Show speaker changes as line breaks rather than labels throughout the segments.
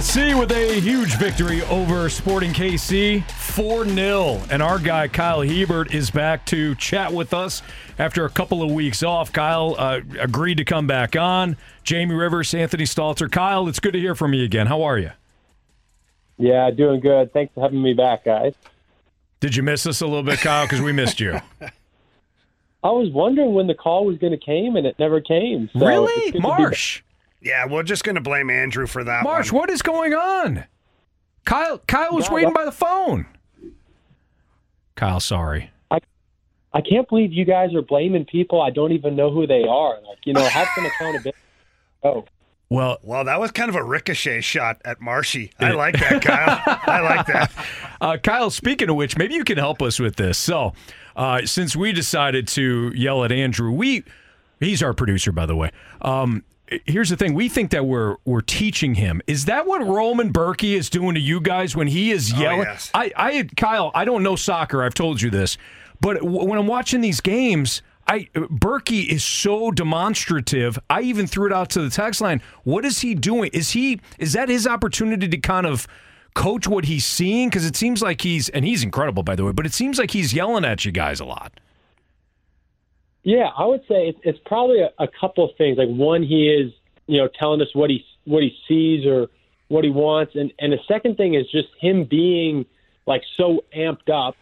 City SC with a huge victory over Sporting KC, 4 0. And our guy, Kyle Hiebert, is back to chat with us after a couple of weeks off. Kyle uh, agreed to come back on. Jamie Rivers, Anthony Stalter. Kyle, it's good to hear from you again. How are you?
Yeah, doing good. Thanks for having me back, guys.
Did you miss us a little bit, Kyle? Because we missed you.
I was wondering when the call was going to came, and it never came. So
really? Marsh.
Yeah, we're just going to blame Andrew for that
Marsh,
one.
what is going on? Kyle Kyle was
Yeah,
waiting by the phone. Kyle, sorry.
I can't believe you guys are blaming people I don't even know who they are. Like, you know, have some accountability. Oh,
Well,
Well, that was kind of a ricochet shot at Marshy. I like that, Kyle. I like that.
Uh, Kyle, speaking of which, maybe you can help us with this. So, uh, since we decided to yell at Andrew, we he's our producer, by the way. Um, here's the thing: we think that we're we're teaching him. Is that what Roman Bürki is doing to you guys when he is oh, yelling?
yes.
I, I, Kyle, I don't know soccer. I've told you this, but w- when I'm watching these games. I Bürki is so demonstrative. I even threw it out to the text line. What is he doing? Is he is that his opportunity to kind of coach what he's seeing? Because it seems like he's and he's incredible by the way, but it seems like he's yelling at you guys a lot.
Yeah. I would say it's, it's probably a, a couple of things. Like one, he is, you know, telling us what he what he sees or what he wants, and and the second thing is just him being like so amped up.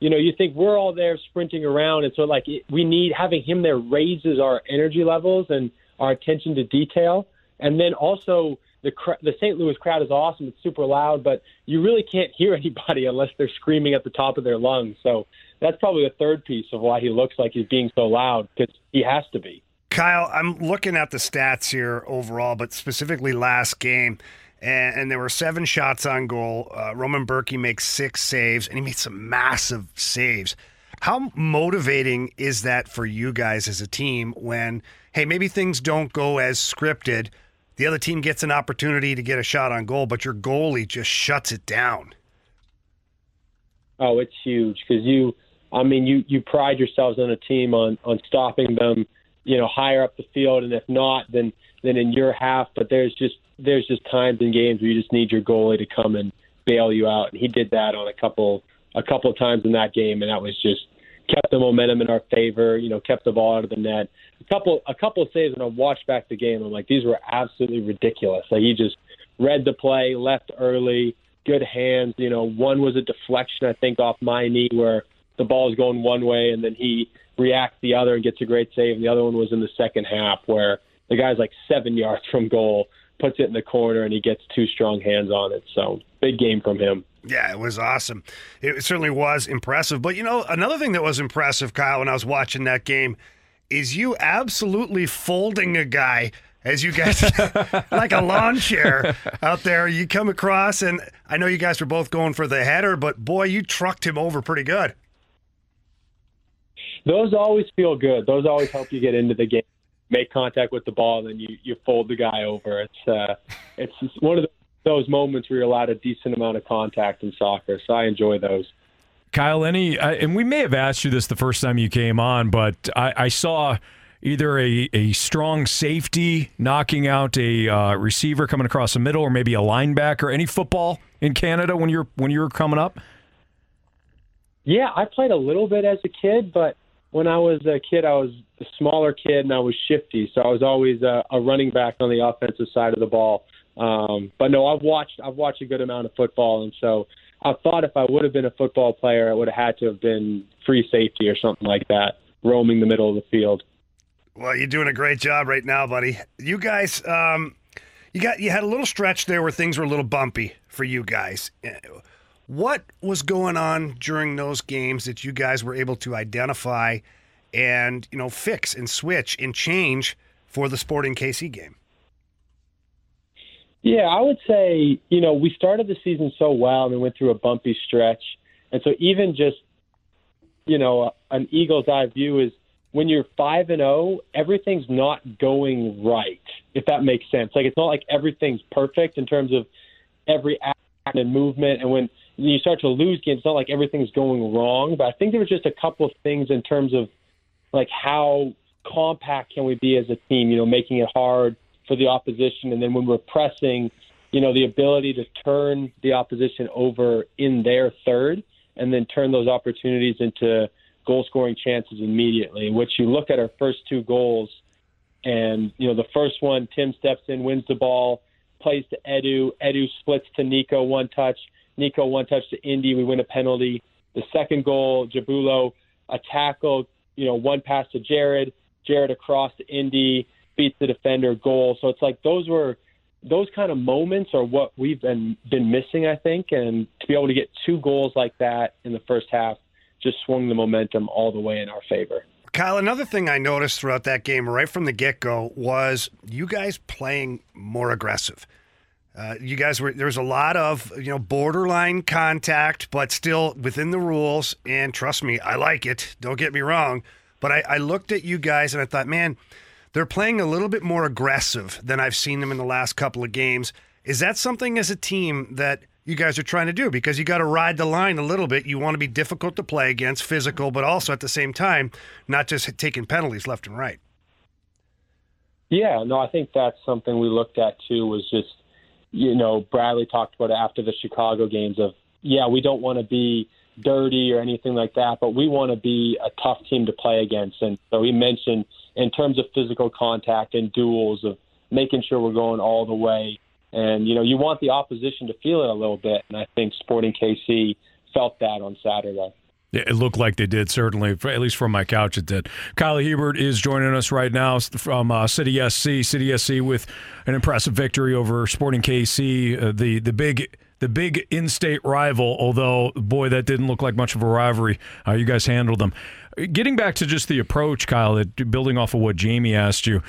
You know, you think we're all there sprinting around, and so like it, we need having him there raises our energy levels and our attention to detail, and then also the cr- the St. Louis crowd is awesome. It's super loud, but you really can't hear anybody unless they're screaming at the top of their lungs. So that's probably the third piece of why he looks like he's being so loud because he has to be.
Kyle, I'm looking at the stats here overall, but specifically last game. And, and there were seven shots on goal. Uh, Roman Bürki makes six saves, and he made some massive saves. How motivating is that for you guys as a team when, hey, maybe things don't go as scripted? The other team gets an opportunity to get a shot on goal, but your goalie just shuts it down.
Oh, it's huge because you, I mean, you you pride yourselves on a team on on stopping them, you know, higher up the field, and if not, then then in your half. But there's just there's just times in games where you just need your goalie to come and bail you out, and he did that on a couple a couple of times in that game, and that was just kept the momentum in our favor. You know, kept the ball out of the net. A couple a couple of saves, and I watched back the game. And I'm like, these were absolutely ridiculous. Like he just read the play, left early, good hands. You know, one was a deflection, I think, off my knee where the ball is going one way, and then he reacts the other and gets a great save. And the other one was in the second half where the guy's like seven yards from goal, puts it in the corner, and he gets two strong hands on it. So big game from him.
Yeah, it was awesome. It certainly was impressive. But you know, another thing that was impressive, Kyle, when I was watching that game, is you absolutely folding a guy as you guys like a lawn chair out there. You come across, and I know you guys were both going for the header, but boy, you trucked him over pretty good.
Those always feel good. Those always help you get into the game, make contact with the ball, and then you you fold the guy over. It's uh, it's one of those moments where you're allowed a decent amount of contact in soccer. So I enjoy those.
Kyle, any, I- and we may have asked you this the first time you came on, but I, I saw either a, a strong safety knocking out a uh, receiver coming across the middle, or maybe a linebacker. Any football in Canada when you're when you were coming up?
Yeah, I played a little bit as a kid, but when I was a kid, I was a smaller kid and I was shifty, so I was always a, a running back on the offensive side of the ball. Um, but no, I've watched I've watched a good amount of football, and so I thought if I would have been a football player, I would have had to have been free safety or something like that, roaming the middle of the field.
Well, you're doing a great job right now, buddy. You guys, um, you got you had a little stretch there where things were a little bumpy for you guys. What was going on during those games that you guys were able to identify and you know fix and switch and change for the Sporting KC game?
Yeah, I would say, you know, we started the season so well and we went through a bumpy stretch. And so even just, you know, an eagle's eye view is when you're 5 and 0, everything's not going right, if that makes sense. Like it's not like everything's perfect in terms of every act and movement and when you start to lose games, it's not like everything's going wrong, but I think there was just a couple of things in terms of like how compact can we be as a team, you know, making it hard for the opposition. And then when we're pressing, you know, the ability to turn the opposition over in their third and then turn those opportunities into goal scoring chances immediately, which you look at our first two goals. And, you know, the first one, Tim steps in, wins the ball, plays to Edu. Edu splits to Nico, one touch. Nico, one touch to Indy. We win a penalty. The second goal, Njabulo, a tackle, you know, one pass to Jared. Jared across to Indy beats the defender goal. So it's like those were those kind of moments are what we've been been missing, I think, and to be able to get two goals like that in the first half just swung the momentum all the way in our favor.
Kyle, another thing I noticed throughout that game, right from the get go, was you guys playing more aggressive. Uh, you guys were there was a lot of you know borderline contact, but still within the rules. And trust me, I like it. Don't get me wrong. But I, I looked at you guys and I thought, man, they're playing a little bit more aggressive than I've seen them in the last couple of games. Is that something as a team that you guys are trying to do? Because you got to ride the line a little bit. You want to be difficult to play against, physical, but also at the same time, not just taking penalties left and right.
Yeah, no, I think that's something we looked at too. Was just you know Bradley talked about it after the Chicago games of yeah we don't want to be dirty or anything like that, but we want to be a tough team to play against. And so he mentioned in terms of physical contact and duels of making sure we're going all the way. And, you know, you want the opposition to feel it a little bit. And I think Sporting KC felt that on Saturday.
It looked like they did, certainly, at least from my couch, it did. Kyle Hiebert is joining us right now from uh, City SC. City SC with an impressive victory over Sporting KC, uh, the, the big the big in-state rival. Although, boy, that didn't look like much of a rivalry. Uh, you guys handled them. Getting back to just the approach, Kyle, that building off of what Jamie asked you,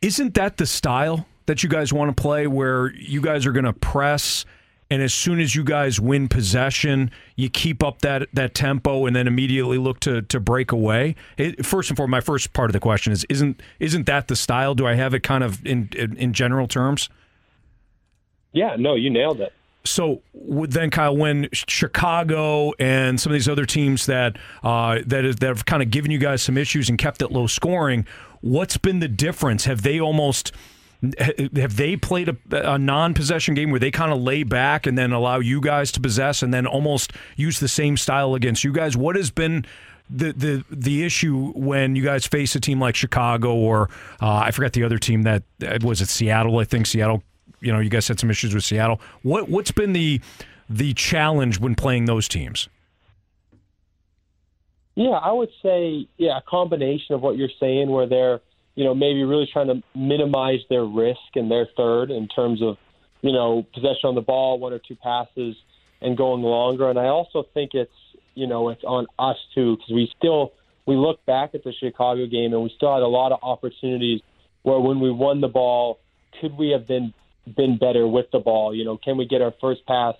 isn't that the style that you guys want to play, where you guys are going to press? And as soon as you guys win possession, you keep up that that tempo and then immediately look to to break away. It, first and foremost, my first part of the question is isn't isn't that the style? Do I have it kind of in in, in general terms?
Yeah, no, you nailed it.
So then, Kyle, when Chicago and some of these other teams that uh, that is that have kind of given you guys some issues and kept it low scoring, what's been the difference? Have they almost have they played a, a, non-possession game where they kind of lay back and then allow you guys to possess and then almost use the same style against you guys? What has been the the the issue when you guys face a team like Chicago or uh, I forgot the other team that was it Seattle? I think Seattle you know, you guys had some issues with Seattle. What what's been the the challenge when playing those teams?
Yeah, I would say yeah, a combination of what you're saying, where they're you know maybe really trying to minimize their risk in their third in terms of you know possession on the ball, one or two passes, and going longer. And I also think it's you know it's on us too because we still we look back at the Chicago game and we still had a lot of opportunities where when we won the ball, could we have been been better with the ball. You know, can we get our first pass?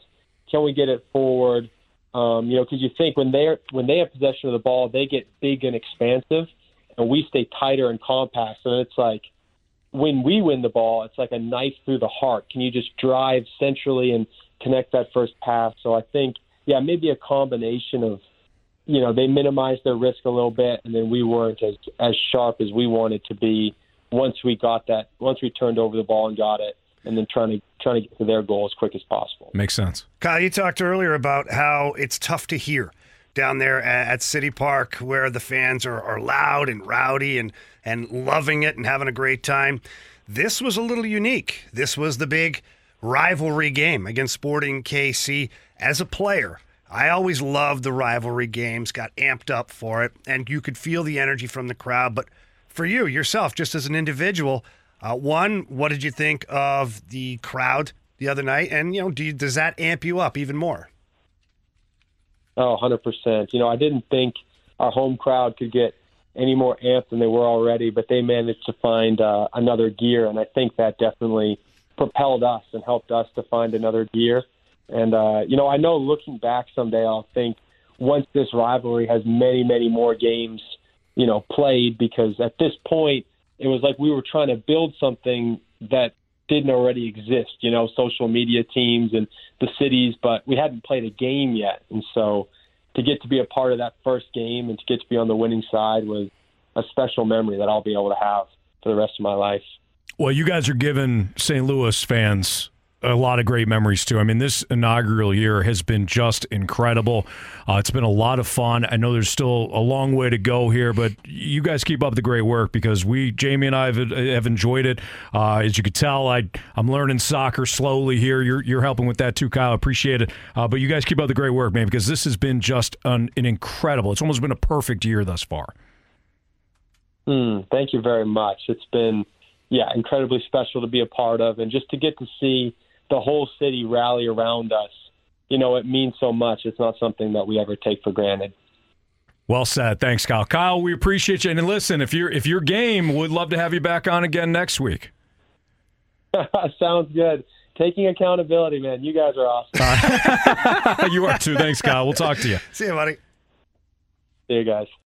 Can we get it forward? Um, you know, because you think when they are when they have possession of the ball, they get big and expansive, and we stay tighter and compact. And it's like when we win the ball, it's like a knife through the heart. Can you just drive centrally and connect that first pass? So I think, yeah, maybe a combination of, you know, they minimized their risk a little bit, and then we weren't as as sharp as we wanted to be once we got that. Once we turned over the ball and got it and then trying to trying to get to their goal as quick as possible.
Makes sense.
Kyle, you talked earlier about how it's tough to hear down there at City Park where the fans are, are loud and rowdy and, and loving it and having a great time. this was a little unique. This was the big rivalry game against Sporting KC. As a player, I always loved the rivalry games, got amped up for it, and you could feel the energy from the crowd. But for you, yourself, just as an individual, uh, one, what did you think of the crowd the other night? And, you know, do you, does that amp you up even more?
Oh, 100%. You know, I didn't think our home crowd could get any more amped than they were already, but they managed to find uh, another gear, and I think that definitely propelled us and helped us to find another gear. And, uh, you know, I know looking back someday, I'll think once this rivalry has many, many more games, you know, played, because at this point, it was like we were trying to build something that didn't already exist, you know, social media teams and the cities, but we hadn't played a game yet. And so to get to be a part of that first game and to get to be on the winning side was a special memory that I'll be able to have for the rest of my life.
Well, you guys are giving St. Louis fans a lot of great memories too. I mean, this inaugural year has been just incredible. Uh, it's been a lot of fun. I know there's still a long way to go here, but you guys keep up the great work because we, Jamie and I, have, have enjoyed it. Uh, as you can tell, I I'm learning soccer slowly here. You're you're helping with that too, Kyle. Appreciate it. Uh, but you guys keep up the great work, man, because this has been just an, an incredible. It's almost been a perfect year thus far.
Mm, thank you very much. It's been yeah incredibly special to be a part of, and just to get to see the whole city rally around us, you know, it means so much. It's not something that we ever take for granted.
Well said. Thanks, Kyle. Kyle, we appreciate you. And listen, if you're if you're game, would love to have you back on again next week.
Sounds good. Taking accountability, man. You guys are awesome.
Uh, you are too. Thanks, Kyle. We'll talk to you.
See you, buddy.
See you guys.